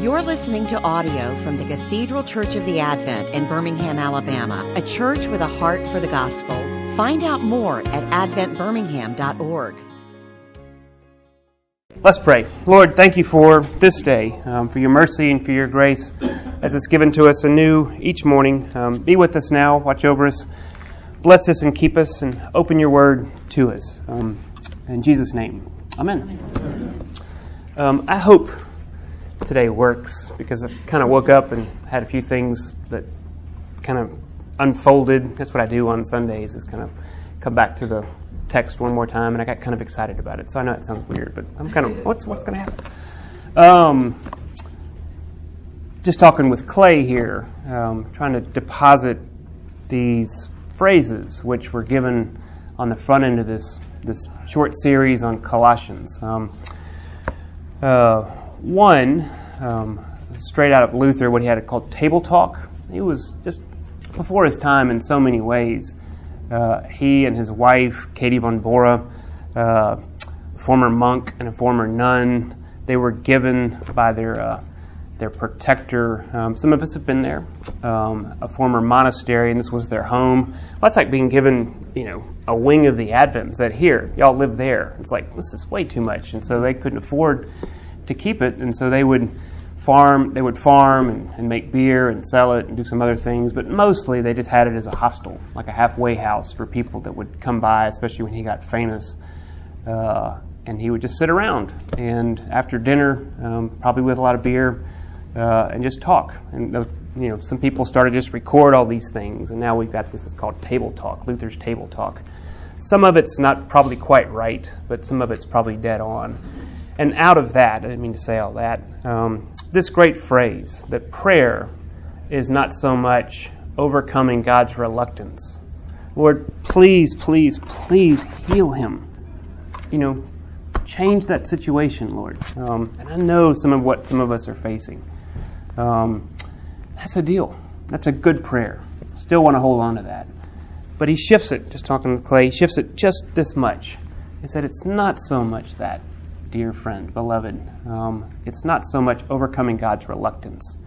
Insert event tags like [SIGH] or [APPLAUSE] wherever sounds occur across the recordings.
You're listening to audio from the Cathedral Church of the Advent in Birmingham, Alabama, a church with a heart for the gospel. Find out more at adventbirmingham.org. Let's pray. Lord, thank you for this day, um, for your mercy and for your grace as it's given to us anew each morning. Um, be with us now, watch over us, bless us and keep us, and open your word to us. Um, in Jesus' name, amen. Um, I hope today works because I kind of woke up and had a few things that kind of unfolded. That's what I do on Sundays is kind of come back to the text one more time, and I got kind of excited about it. So I know it sounds weird, but I'm kind of what's what's going to happen. Um, just talking with Clay here, um, trying to deposit these phrases which were given on the front end of this this short series on Colossians. Um, uh, one, um, straight out of Luther, what he had called table talk. He was just before his time in so many ways. Uh, he and his wife, Katie von Bora, uh, former monk and a former nun, they were given by their uh, their protector. Um, some of us have been there. Um, a former monastery, and this was their home. Well, that's like being given, you know, a wing of the Advent. Said, "Here, y'all live there." It's like this is way too much, and so they couldn't afford to keep it, and so they would farm. They would farm and, and, make beer and sell it and do some other things, but mostly they just had it as a hostel, like a halfway house for people that would come by, especially when he got famous. Uh, and he would just sit around and after dinner, um, probably with a lot of beer, uh, and just talk. And you know, some people started just record all these things, and now we've got this. It's called table talk, Luther's table talk. Some of it's not probably quite right, but some of it's probably dead on. And out of that, I didn't mean to say all that, um, this great phrase that prayer is not so much overcoming God's reluctance. Lord, please, please, please heal him. You know, change that situation, Lord. Um, and I know some of what some of us are facing. Um, that's a deal. That's a good prayer. Still want to hold on to that. But he shifts it, just talking to Clay, he shifts it just this much. He said, It's not so much that dear friend, beloved. Um, it's not so much overcoming God's reluctance,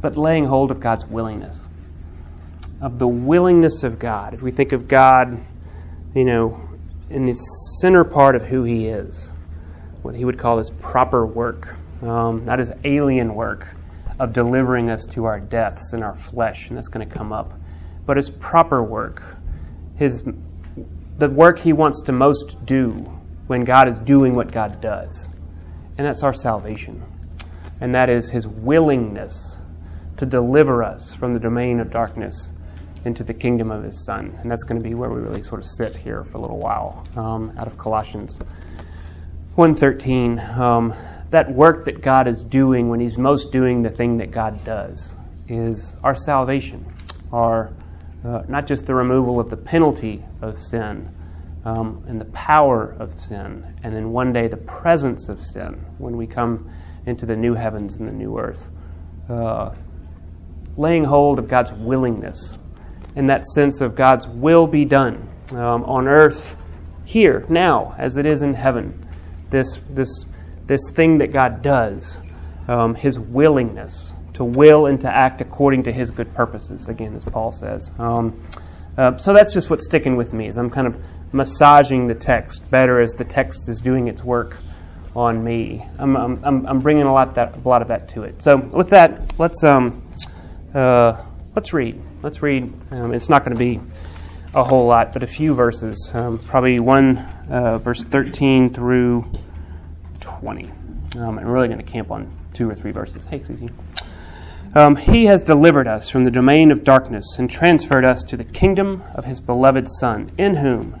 but laying hold of God's willingness. Of the willingness of God. If we think of God, you know, in the center part of who He is, what He would call His proper work, um, not His alien work of delivering us to our deaths in our flesh, and that's going to come up, but His proper work, His the work He wants to most do when God is doing what God does. And that's our salvation. And that is His willingness to deliver us from the domain of darkness into the kingdom of His Son. And that's going to be where we really sort of sit here for a little while um, out of Colossians 1.13. Um, that work that God is doing when He's most doing the thing that God does is our salvation, our uh, not just the removal of the penalty of sin, um, and the power of sin, and then one day the presence of sin when we come into the new heavens and the new earth. Uh, laying hold of God's willingness in that sense of God's will be done um, on earth here, now, as it is in heaven. This, this, this thing that God does, um, His willingness to will and to act according to His good purposes, again, as Paul says. Um, uh, so that's just what's sticking with me, is I'm kind of massaging the text better as the text is doing its work on me. I'm, I'm, I'm bringing a lot, that, a lot of that to it. So with that, let's, um, uh, let's read. Let's read. Um, it's not going to be a whole lot, but a few verses. Um, probably one, uh, verse 13 through 20. Um, I'm really going to camp on two or three verses. Hey, Susie. Um, he has delivered us from the domain of darkness and transferred us to the kingdom of his beloved Son, in whom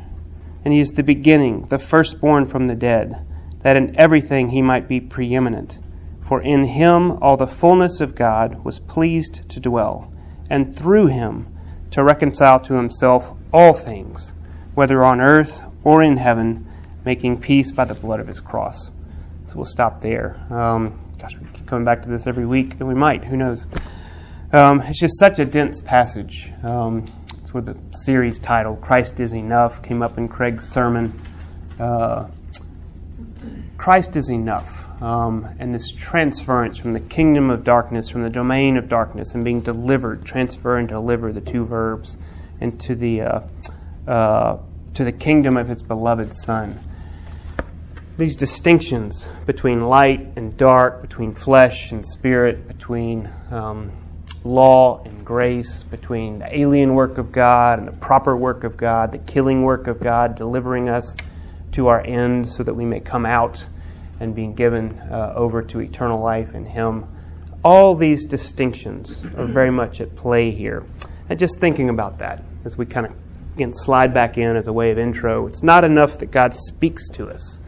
and he is the beginning, the firstborn from the dead, that in everything he might be preeminent. For in him all the fullness of God was pleased to dwell, and through him to reconcile to himself all things, whether on earth or in heaven, making peace by the blood of his cross. So we'll stop there. Um, gosh, we keep coming back to this every week, and we might, who knows. Um, it's just such a dense passage. Um, it's where the series title, Christ is Enough, came up in Craig's sermon. Uh, Christ is enough. Um, and this transference from the kingdom of darkness, from the domain of darkness, and being delivered, transfer and deliver, the two verbs, into the, uh, uh, to the kingdom of his beloved Son. These distinctions between light and dark, between flesh and spirit, between um, law and grace, between the alien work of God and the proper work of God, the killing work of God, delivering us to our end so that we may come out and being given uh, over to eternal life in Him. All these distinctions are very much at play here. And just thinking about that as we kind of again slide back in as a way of intro, it's not enough that God speaks to us.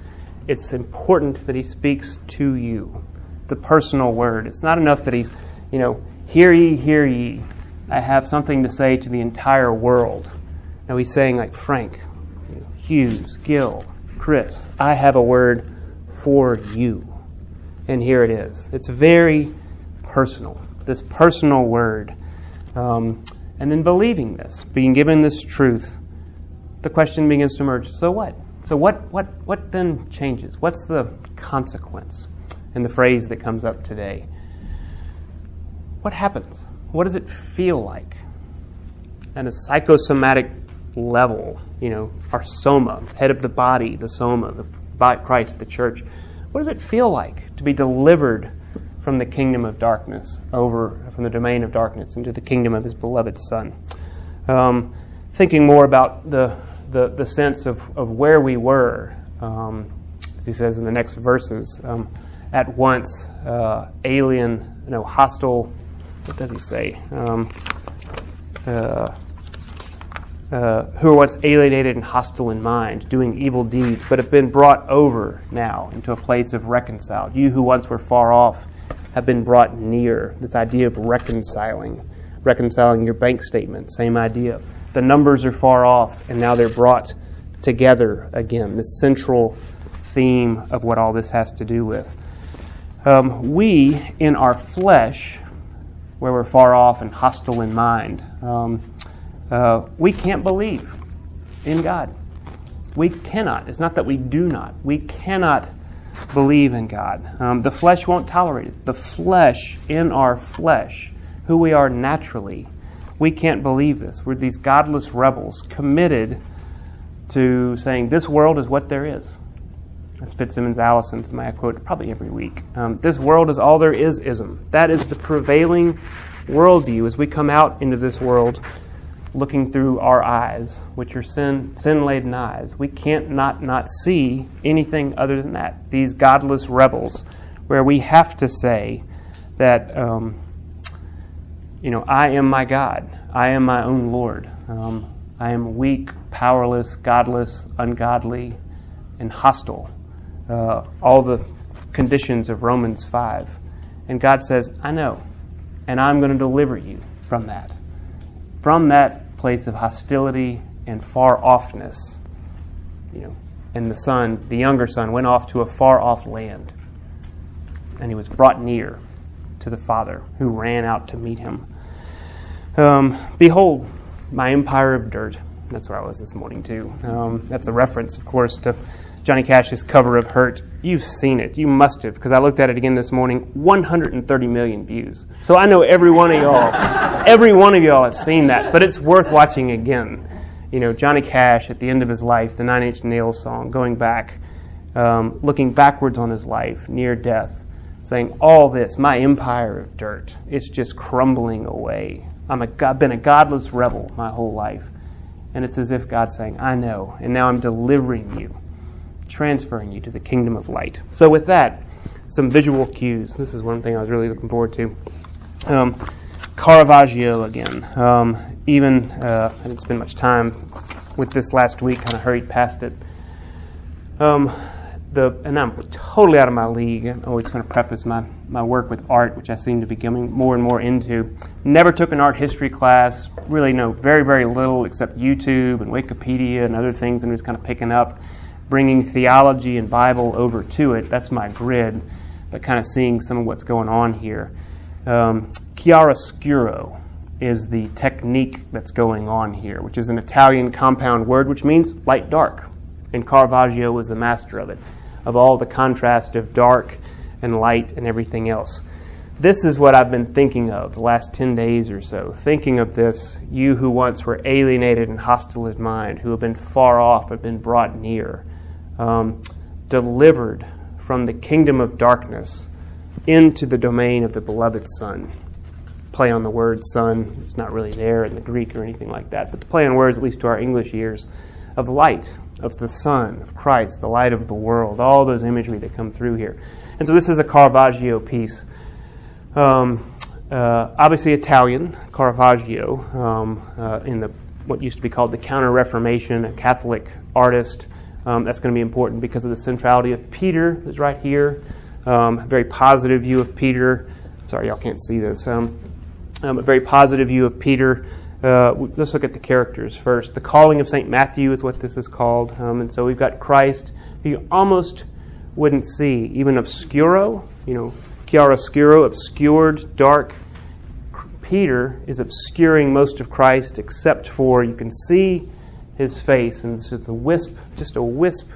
It's important that He speaks to you, the personal word. It's not enough that He's, you know, hear ye, hear ye. I have something to say to the entire world. Now He's saying, like Frank, Hughes, Gill, Chris, I have a word for you. And here it is. It's very personal, this personal word. Um, and then believing this, being given this truth, the question begins to emerge so what? So, what, what, what then changes? What's the consequence? And the phrase that comes up today. What happens? What does it feel like? At a psychosomatic level, you know, our soma, head of the body, the soma, the Christ, the church. What does it feel like to be delivered from the kingdom of darkness over from the domain of darkness into the kingdom of His beloved Son? Um, thinking more about the the, the sense of, of where we were, um, as he says in the next verses, um, at once uh, alien, you know, hostile. What does he say? Um, uh, uh, who were once alienated and hostile in mind, doing evil deeds, but have been brought over now into a place of reconciled. You who once were far off have been brought near. This idea of reconciling, reconciling your bank statement, same idea. The numbers are far off, and now they're brought together again. This central theme of what all this has to do with. Um, we, in our flesh, where we're far off and hostile in mind, um, uh, we can't believe in God. We cannot. It's not that we do not. We cannot believe in God. Um, the flesh won't tolerate it. The flesh, in our flesh, who we are naturally, we can't believe this. We're these godless rebels committed to saying this world is what there is. That's FitzSimons Allison's my quote probably every week. Um, this world is all there is ism. That is the prevailing worldview as we come out into this world looking through our eyes, which are sin sin laden eyes. We can't not not see anything other than that. These godless rebels, where we have to say that um, you know I am my God, I am my own Lord. Um, I am weak, powerless, godless, ungodly, and hostile. Uh, all the conditions of Romans five, and God says, "I know, and I'm going to deliver you from that." From that place of hostility and far offness. You know, and the son, the younger son, went off to a far off land, and he was brought near to the father, who ran out to meet him. Um, Behold, my empire of dirt. That's where I was this morning too. Um, that's a reference, of course, to Johnny Cash's cover of Hurt. You've seen it. You must have, because I looked at it again this morning. 130 million views. So I know every one of y'all, every one of y'all have seen that, but it's worth watching again. You know, Johnny Cash at the end of his life, the Nine Inch Nails song, going back, um, looking backwards on his life, near death, saying, All this, my empire of dirt, it's just crumbling away. I'm a, I've been a godless rebel my whole life. And it's as if God's saying, I know, and now I'm delivering you transferring you to the kingdom of light. So, with that, some visual cues. This is one thing I was really looking forward to. Um, Caravaggio again. Um, even uh, I didn't spend much time with this last week. Kind of hurried past it. Um, the and I'm totally out of my league. I'm always going to preface my my work with art, which I seem to be coming more and more into. Never took an art history class, really know very, very little except YouTube and Wikipedia and other things, and just kind of picking up, bringing theology and Bible over to it. That's my grid, but kind of seeing some of what's going on here. Um, chiaroscuro is the technique that's going on here, which is an Italian compound word which means light dark. And Caravaggio was the master of it, of all the contrast of dark and light and everything else. This is what I've been thinking of the last 10 days or so. Thinking of this, you who once were alienated and hostile in mind, who have been far off, have been brought near, um, delivered from the kingdom of darkness into the domain of the beloved Son play on the word son. It's not really there in the Greek or anything like that, but the play on words, at least to our English ears, of light, of the Son, of Christ, the light of the world, all those imagery that come through here. And so this is a Caravaggio piece. Um, uh, obviously Italian, Caravaggio, um, uh, in the what used to be called the Counter Reformation, a Catholic artist. Um, that's going to be important because of the centrality of Peter, is right here. Um, a very positive view of Peter. Sorry, y'all can't see this. Um, um, a very positive view of Peter. Uh, let's look at the characters first. The calling of St. Matthew is what this is called. Um, and so we've got Christ, who you almost wouldn't see, even obscuro, you know, chiaroscuro, obscured, dark. Peter is obscuring most of Christ except for you can see his face, and it's just a wisp, just a wisp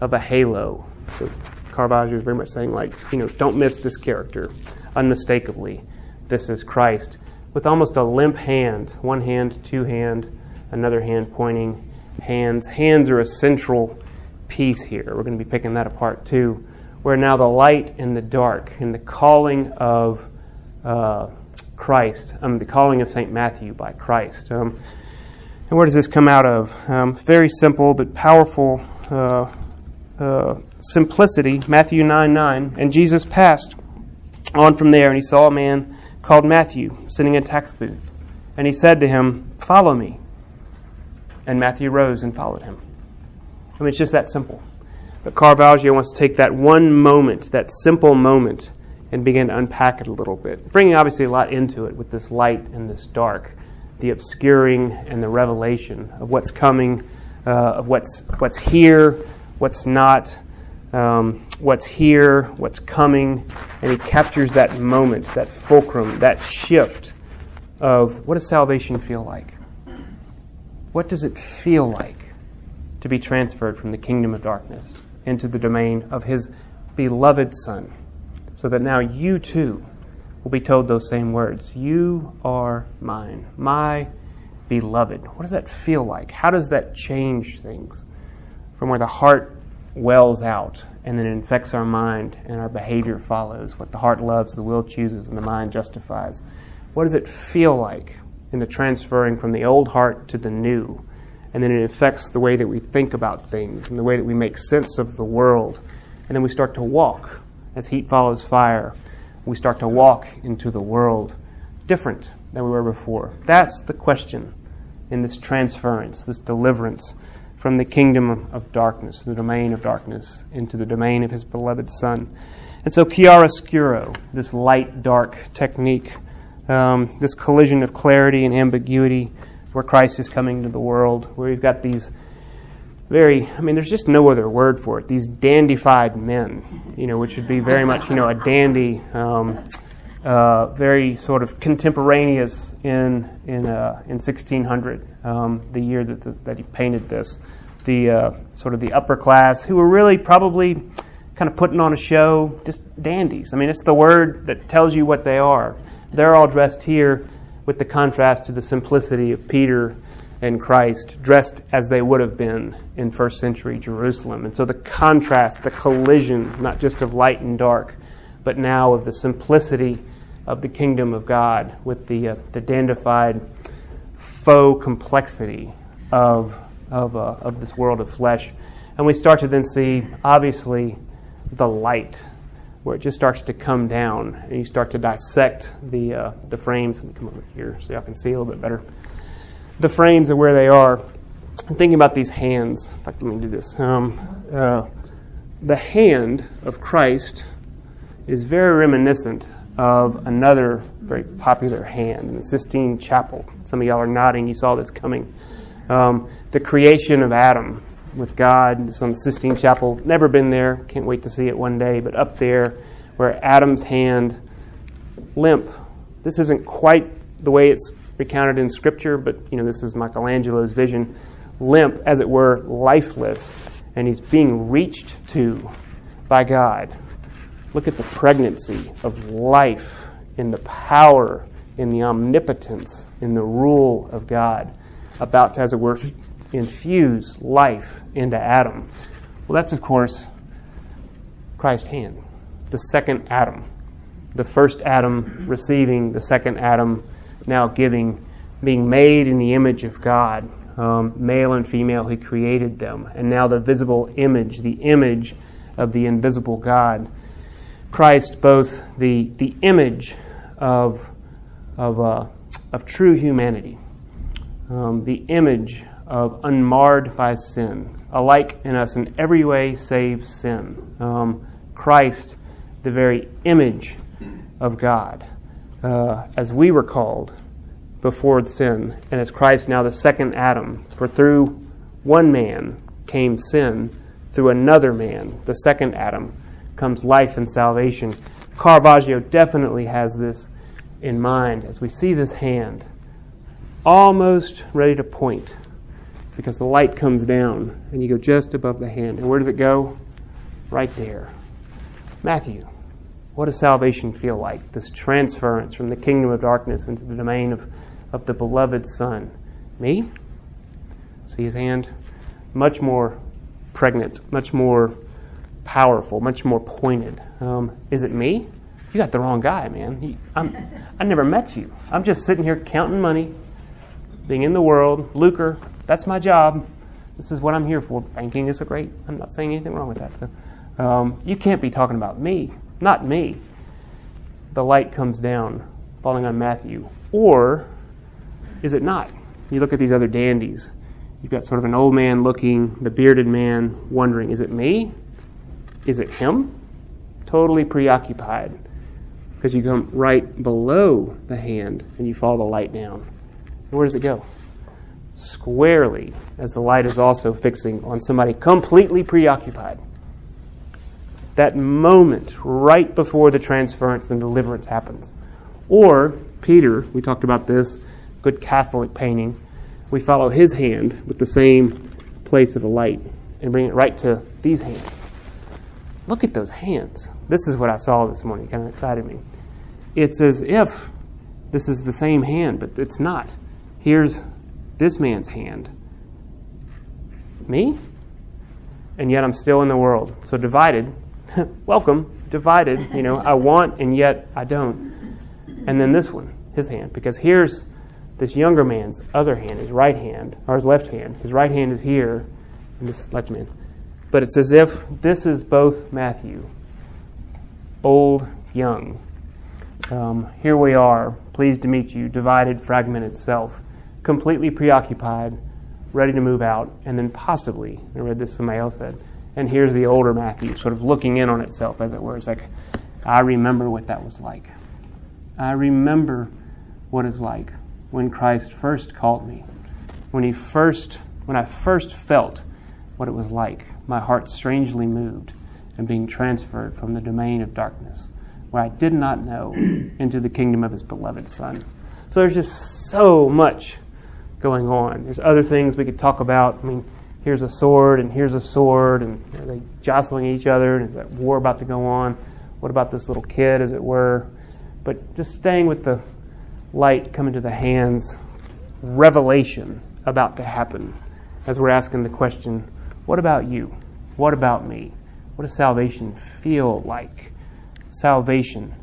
of a halo. So Caravaggio is very much saying, like, you know, don't miss this character unmistakably. This is Christ with almost a limp hand one hand, two hand, another hand pointing hands. Hands are a central piece here. We're going to be picking that apart too. Where now the light and the dark, and the calling of uh, Christ, um, the calling of St. Matthew by Christ. Um, and where does this come out of? Um, very simple but powerful uh, uh, simplicity. Matthew 9 9. And Jesus passed on from there, and he saw a man called Matthew, sitting in a tax booth. And he said to him, Follow me. And Matthew rose and followed him. I mean, it's just that simple. But Caravaggio wants to take that one moment, that simple moment, and begin to unpack it a little bit, bringing obviously a lot into it with this light and this dark, the obscuring and the revelation of what's coming, uh, of what's, what's here, what's not, um, what's here, what's coming, and he captures that moment, that fulcrum, that shift of what does salvation feel like? What does it feel like to be transferred from the kingdom of darkness into the domain of his beloved Son? So that now you too will be told those same words You are mine, my beloved. What does that feel like? How does that change things from where the heart wells out and then it infects our mind and our behavior follows. What the heart loves, the will chooses, and the mind justifies. What does it feel like in the transferring from the old heart to the new? And then it affects the way that we think about things and the way that we make sense of the world. And then we start to walk as heat follows fire. We start to walk into the world different than we were before. That's the question in this transference, this deliverance from the kingdom of darkness, the domain of darkness, into the domain of his beloved Son. And so, chiaroscuro, this light dark technique, um, this collision of clarity and ambiguity, where Christ is coming to the world, where we've got these very, I mean, there's just no other word for it, these dandified men, you know, which would be very much, you know, a dandy. Um, uh, very sort of contemporaneous in in uh, in 1600, um, the year that the, that he painted this. The uh, sort of the upper class who were really probably kind of putting on a show, just dandies. I mean, it's the word that tells you what they are. They're all dressed here with the contrast to the simplicity of Peter and Christ, dressed as they would have been in first century Jerusalem. And so the contrast, the collision, not just of light and dark, but now of the simplicity of the kingdom of God with the, uh, the dandified faux complexity of, of, uh, of this world of flesh. And we start to then see, obviously, the light, where it just starts to come down, and you start to dissect the, uh, the frames. Let me come over here so y'all can see a little bit better. The frames of where they are. I'm thinking about these hands. Fact, let me do this. Um, uh, the hand of Christ is very reminiscent of another very popular hand in the Sistine Chapel. Some of y'all are nodding, you saw this coming. Um, the creation of Adam with God. The Sistine Chapel. Never been there. Can't wait to see it one day. But up there, where Adam's hand, limp. This isn't quite the way it's recounted in Scripture, but you know this is Michelangelo's vision. Limp, as it were, lifeless, and he's being reached to by God. Look at the pregnancy of life in the power, in the omnipotence, in the rule of God, about to, as it were, infuse life into Adam. Well, that's, of course, Christ's hand, the second Adam. The first Adam receiving, the second Adam now giving, being made in the image of God. Um, male and female, He created them. And now the visible image, the image of the invisible God. Christ, both the, the image of, of, uh, of true humanity, um, the image of unmarred by sin, alike in us in every way save sin. Um, Christ, the very image of God, uh, as we were called before sin, and as Christ now the second Adam. For through one man came sin, through another man, the second Adam, comes life and salvation. Caravaggio definitely has this in mind as we see this hand almost ready to point because the light comes down and you go just above the hand. And where does it go? Right there. Matthew, what does salvation feel like? This transference from the kingdom of darkness into the domain of, of the beloved Son. Me? See his hand? Much more pregnant, much more powerful, much more pointed. Um, is it me? You got the wrong guy, man. I'm, I never met you. I'm just sitting here counting money, being in the world, lucre, that's my job. This is what I'm here for. Banking is a great. I'm not saying anything wrong with that. So, um, you can't be talking about me, not me. The light comes down, falling on Matthew, or is it not? You look at these other dandies. You've got sort of an old man looking, the bearded man wondering, is it me? Is it him? Totally preoccupied because you come right below the hand and you follow the light down. where does it go? squarely as the light is also fixing on somebody completely preoccupied. That moment right before the transference and deliverance happens. Or, Peter, we talked about this, good Catholic painting, we follow his hand with the same place of the light and bring it right to these hands. Look at those hands. This is what I saw this morning. It kind of excited me. It's as if this is the same hand, but it's not. Here's this man's hand. Me? And yet I'm still in the world. So divided. [LAUGHS] Welcome. Divided. You know, I want and yet I don't. And then this one, his hand. Because here's this younger man's other hand, his right hand, or his left hand. His right hand is here, and this left man. But it's as if this is both Matthew, old, young. Um, here we are, pleased to meet you, divided, fragmented self completely preoccupied, ready to move out, and then possibly, I read this somebody else said, and here's the older Matthew sort of looking in on itself, as it were. It's like, I remember what that was like. I remember what it's like when Christ first called me, when he first, when I first felt what it was like, my heart strangely moved and being transferred from the domain of darkness, where I did not know, [CLEARS THROAT] into the kingdom of his beloved Son. So there's just so much going on. There's other things we could talk about. I mean, here's a sword and here's a sword, and are they jostling each other? And is that war about to go on? What about this little kid, as it were? But just staying with the light coming to the hands, revelation about to happen as we're asking the question what about you? What about me? What does salvation feel like? Salvation,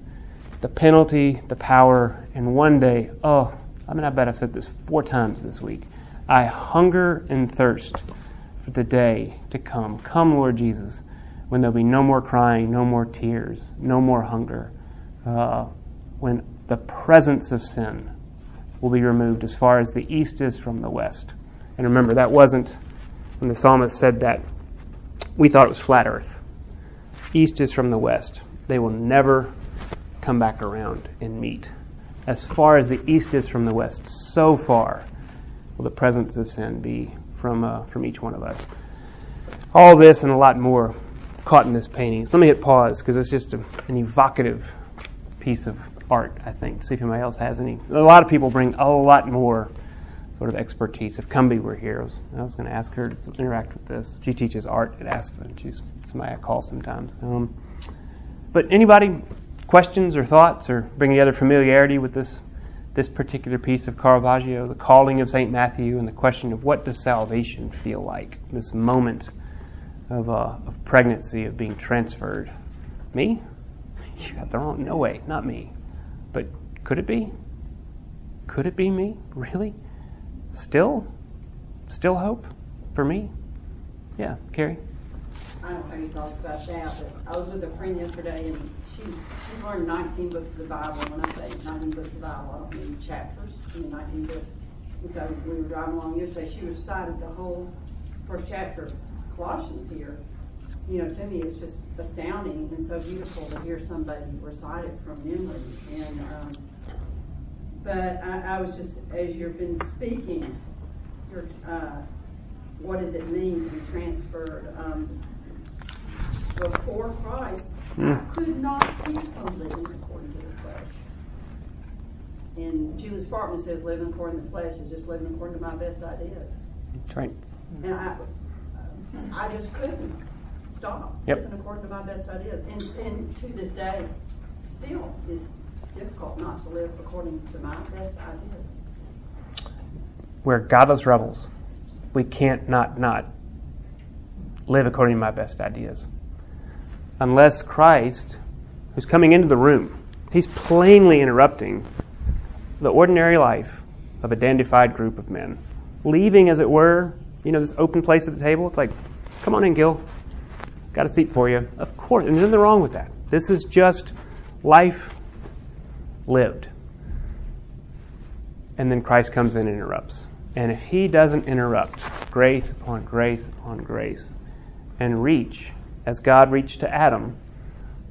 the penalty, the power, and one day, oh, I mean, I bet I've said this four times this week. I hunger and thirst for the day to come. Come, Lord Jesus, when there'll be no more crying, no more tears, no more hunger, uh, when the presence of sin will be removed as far as the east is from the west. And remember, that wasn't when the psalmist said that, we thought it was flat earth. East is from the west. they will never come back around and meet. As far as the east is from the west, so far will the presence of sin be from, uh, from each one of us. All this and a lot more caught in this painting. So let me hit pause because it's just a, an evocative piece of art, I think. See if anybody else has any. A lot of people bring a lot more sort of expertise. If Cumby were here, I was, was going to ask her to interact with this. She teaches art at Aspen. She's somebody I call sometimes. Um, but anybody, questions or thoughts or bring any other familiarity with this this particular piece of Caravaggio, the calling of St. Matthew, and the question of what does salvation feel like, this moment of, uh, of pregnancy, of being transferred. Me? You got the wrong, no way, not me. But could it be? Could it be me? Really? Still? Still hope for me? Yeah, Carrie? I don't have any thoughts about that, but I was with a friend yesterday and she, she's learned 19 books of the Bible. When I say 19 books of the Bible, I don't mean chapters, I mean 19 books. And so we were driving along yesterday, she recited the whole first chapter of Colossians here. You know, to me, it's just astounding and so beautiful to hear somebody recite it from memory. And um, but I, I, was just, as you've been speaking, uh, what does it mean to be transferred? Um, before Christ, mm. I could not keep from living according to the flesh. And Julie Sparkman says living according to the flesh is just living according to my best ideas. That's right. And I, I just couldn't stop yep. living according to my best ideas. And, and to this day, still is difficult not to live according to my best ideas. We're godless rebels. We can't not not live according to my best ideas unless Christ, who's coming into the room, he's plainly interrupting the ordinary life of a dandified group of men, leaving, as it were, you know, this open place at the table. It's like, come on in, Gil. Got a seat for you. Of course, and there's nothing wrong with that. This is just life lived. And then Christ comes in and interrupts. And if he doesn't interrupt, grace upon grace upon grace, and reach as God reached to Adam,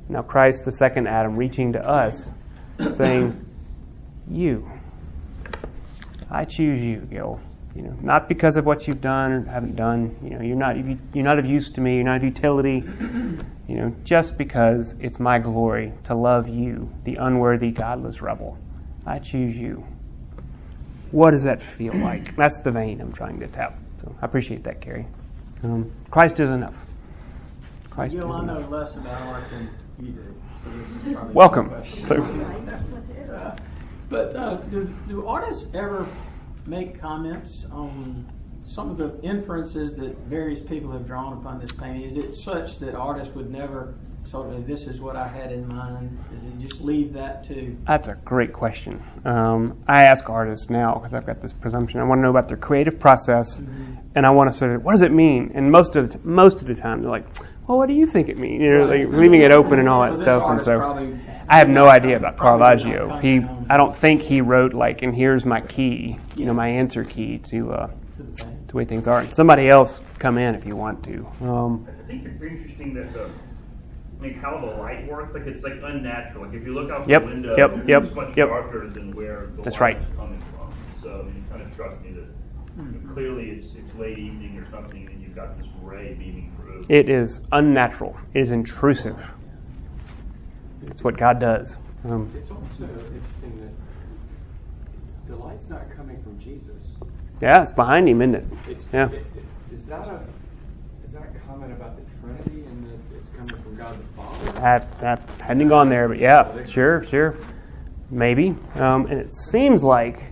now Christ, the second Adam, reaching to us, saying, You. I choose you, Gil. You know, not because of what you've done or haven't done. You know, you're not you're not of use to me. You're not of utility. You know, just because it's my glory to love you, the unworthy, godless rebel. I choose you. What does that feel like? That's the vein I'm trying to tap. So I appreciate that, Carrie. Um, Christ is enough. Christ Gil, I know less about art than you do, so this is probably welcome. So, uh, but uh, do, do artists ever make comments on some of the inferences that various people have drawn upon this painting? Is it such that artists would never sort of this is what I had in mind? Does he just leave that to? That's a great question. Um, I ask artists now because I've got this presumption. I want to know about their creative process, mm-hmm. and I want to sort of what does it mean? And most of the, most of the time, they're like, well, what do you think it means? You know, like leaving it open and all that so stuff. And so I have no idea about Caravaggio. He, I don't think he wrote like, and here's my key, you know, my answer key to uh, to the way things are. And Somebody else come in if you want to. Um, I think it's interesting that the like how the light works. Like it's like unnatural. Like if you look out yep, the window, yep, it's yep, much yep. darker than where the That's light right. is coming from. So it kind of struck me that you know, clearly it's it's late evening or something, and you've got this ray beaming through. It is unnatural. It is intrusive. It's what God does. Um, it's also interesting that the light's not coming from Jesus. Yeah, it's behind him, isn't it? It's, yeah. It, it, is that a is that comment about the Trinity and that it's coming from God the Father? That that hadn't gone there, but yeah, sure, sure, maybe. Um, and it seems like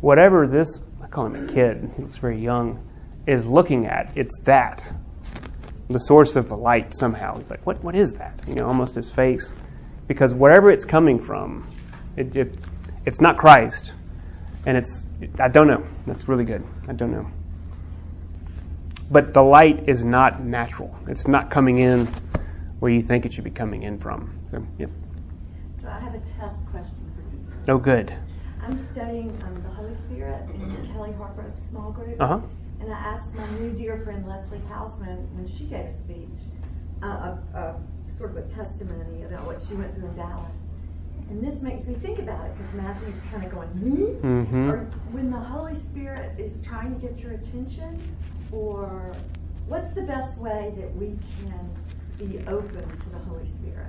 whatever this I call him a kid, he looks very young, is looking at, it's that. The source of the light somehow. He's like, what, what is that? You know, almost his face. Because wherever it's coming from, it, it, it's not Christ. And it's, I don't know. That's really good. I don't know. But the light is not natural. It's not coming in where you think it should be coming in from. So, yeah. So I have a test question for you. Oh, good. I'm studying um, the Holy Spirit in Kelly Harper small group. Uh-huh. And I asked my new dear friend Leslie Hausman when she gave a speech, uh, a, a sort of a testimony about what she went through in Dallas. And this makes me think about it because Matthew's kind of going, hmm? Mhm. Or when the Holy Spirit is trying to get your attention, or what's the best way that we can be open to the Holy Spirit?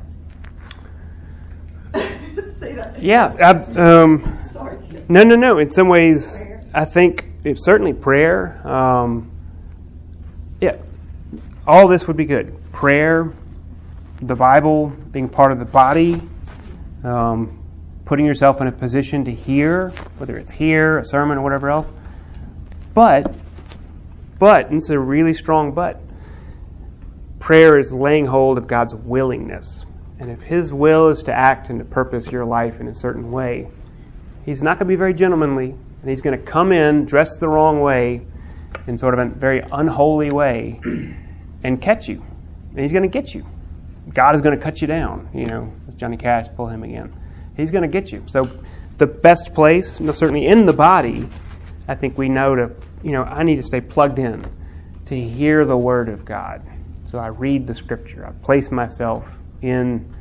[LAUGHS] Say that. Yeah. I, um, Sorry. no, no, no. In some ways, Prayer. I think it's certainly prayer. Um, yeah. All this would be good. Prayer, the Bible, being part of the body, um, putting yourself in a position to hear, whether it's here, a sermon, or whatever else. But, but, and it's a really strong but, prayer is laying hold of God's willingness. And if His will is to act and to purpose your life in a certain way, He's not going to be very gentlemanly, and He's going to come in dressed the wrong way, in sort of a very unholy way, and catch you. And He's going to get you. God is going to cut you down, you know, as Johnny Cash, pull him again. He's going to get you. So, the best place, certainly in the body, I think we know to, you know, I need to stay plugged in to hear the Word of God. So I read the Scripture. I place myself in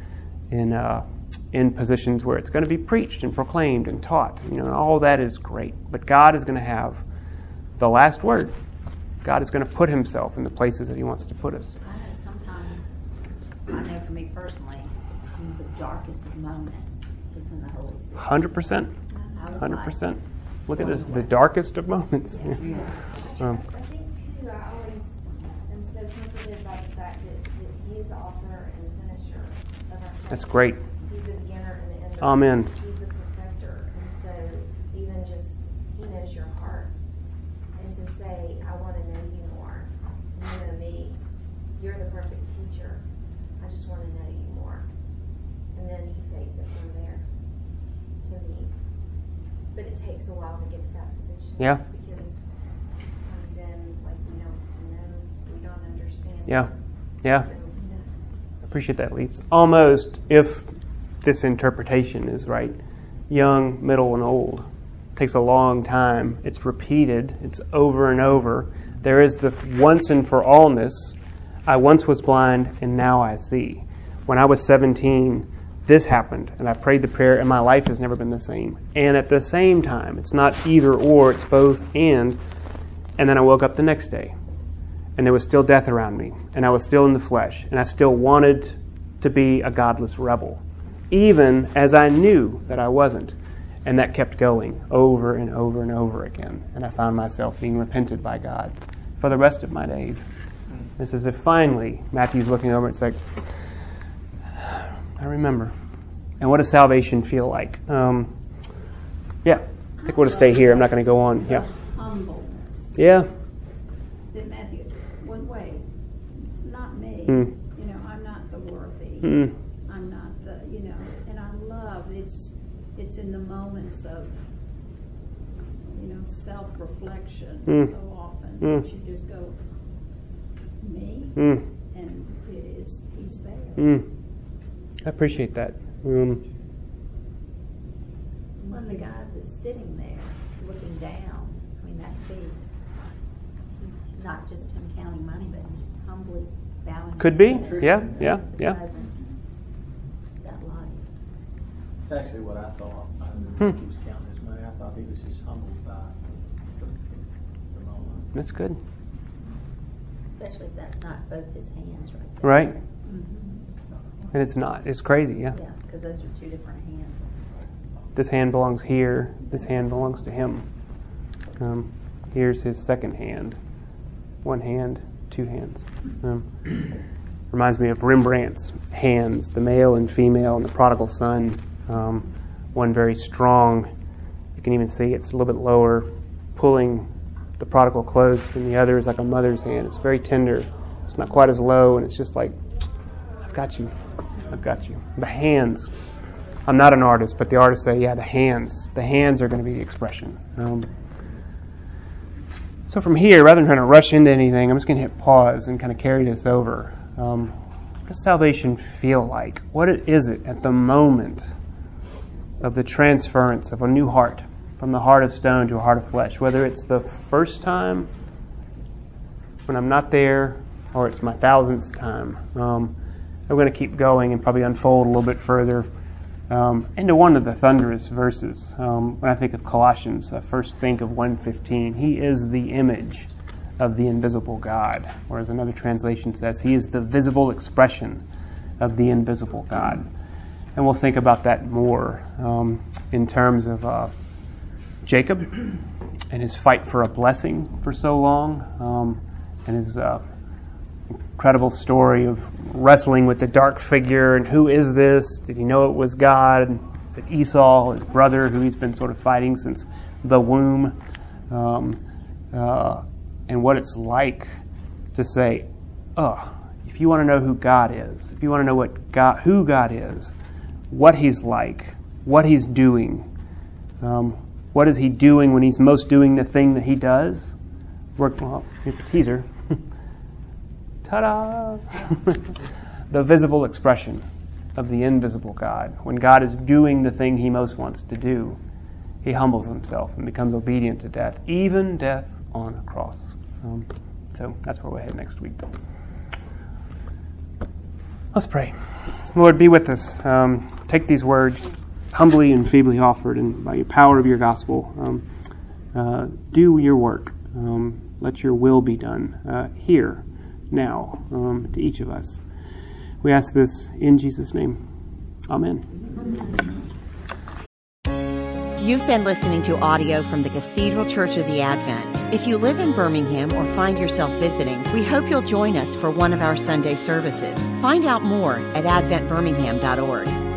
in uh, in positions where it's going to be preached and proclaimed and taught. You know, and all that is great. But God is going to have the last word. God is going to put Himself in the places that He wants to put us. I know sometimes, I know for me personally, the darkest of moments is when the Holy Spirit. Hundred percent. Hundred percent. Look at this. The darkest of moments. [LAUGHS] Um, I think too, I always am so comforted by the fact that, that he's the author and finisher of our faith. that's great. He's the beginner and the end. Amen. He's the perfecter, and so even just he knows your heart, and to say, I want to know you more, you know me, you're the perfect teacher. I just want to know you more, and then he takes it from there to me. But it takes a while to get to that position. Yeah. Because comes in like we don't know, we don't understand. Yeah. Yeah. So, appreciate that, Lee. It's almost, if this interpretation is right, young, middle, and old. It takes a long time. It's repeated. It's over and over. There is the once and for allness. I once was blind, and now I see. When I was 17, this happened, and I prayed the prayer, and my life has never been the same. And at the same time, it's not either or, it's both and. And then I woke up the next day, and there was still death around me, and I was still in the flesh, and I still wanted to be a godless rebel, even as I knew that I wasn't. And that kept going over and over and over again. And I found myself being repented by God for the rest of my days. It's as if finally Matthew's looking over and it's like, I remember. And what does salvation feel like? Um, yeah, I think we'll just stay here. I'm not going to go on. Yeah. Humbleness. Yeah. That Matthew, one way, not me. Mm. You know, I'm not the worthy. Mm. I'm not the, you know, and I love it's it's in the moments of you know self-reflection Mm. so often Mm. that you just go, me, Mm. and it is he's there. I appreciate that. Um, One of the guys that's sitting there looking down, I mean, that could be not just him counting money, but him just humbly bowing. Could be. Yeah, yeah, yeah. presence, That life. It's actually what I thought. I didn't Hmm. think he was counting his money. I thought he was just humbled by the, the moment. that's good. Especially if that's not both his hands right there. Right? Mhm. And it's not. It's crazy, yeah. Yeah, because those are two different hands. This hand belongs here. This hand belongs to him. Um, here's his second hand. One hand, two hands. Um, reminds me of Rembrandt's hands, the male and female, and the prodigal son. Um, one very strong. You can even see it's a little bit lower, pulling the prodigal close, and the other is like a mother's hand. It's very tender. It's not quite as low, and it's just like, I've got you. I've got you. The hands. I'm not an artist, but the artists say, yeah, the hands. The hands are going to be the expression. Um, so from here, rather than trying to rush into anything, I'm just going to hit pause and kind of carry this over. Um, what does salvation feel like? What is it at the moment of the transference of a new heart from the heart of stone to a heart of flesh? Whether it's the first time when I'm not there or it's my thousandth time. Um, we're going to keep going and probably unfold a little bit further um, into one of the thunderous verses. Um, when I think of Colossians, I first think of 115. He is the image of the invisible God, or as another translation says, He is the visible expression of the invisible God. And we'll think about that more um, in terms of uh, Jacob and his fight for a blessing for so long, um, and his uh, incredible story of wrestling with the dark figure and who is this? Did he know it was God? Is it Esau, his brother, who he's been sort of fighting since the womb? Um, uh, and what it's like to say, oh, if you want to know who God is, if you want to know what God, who God is, what He's like, what He's doing, um, what is He doing when He's most doing the thing that He does? Work, well, here's a teaser. Ta-da! the visible expression of the invisible God. When God is doing the thing He most wants to do, He humbles Himself and becomes obedient to death, even death on a cross. Um, so that's where we're headed next week. Let's pray. Lord, be with us. Um, take these words, humbly and feebly offered, and by your power of your gospel, um, uh, do your work. Um, let your will be done uh, here, now, um, to each of us. We ask this in Jesus' name. Amen. You've been listening to audio from the Cathedral Church of the Advent. If you live in Birmingham or find yourself visiting, we hope you'll join us for one of our Sunday services. Find out more at adventbirmingham.org.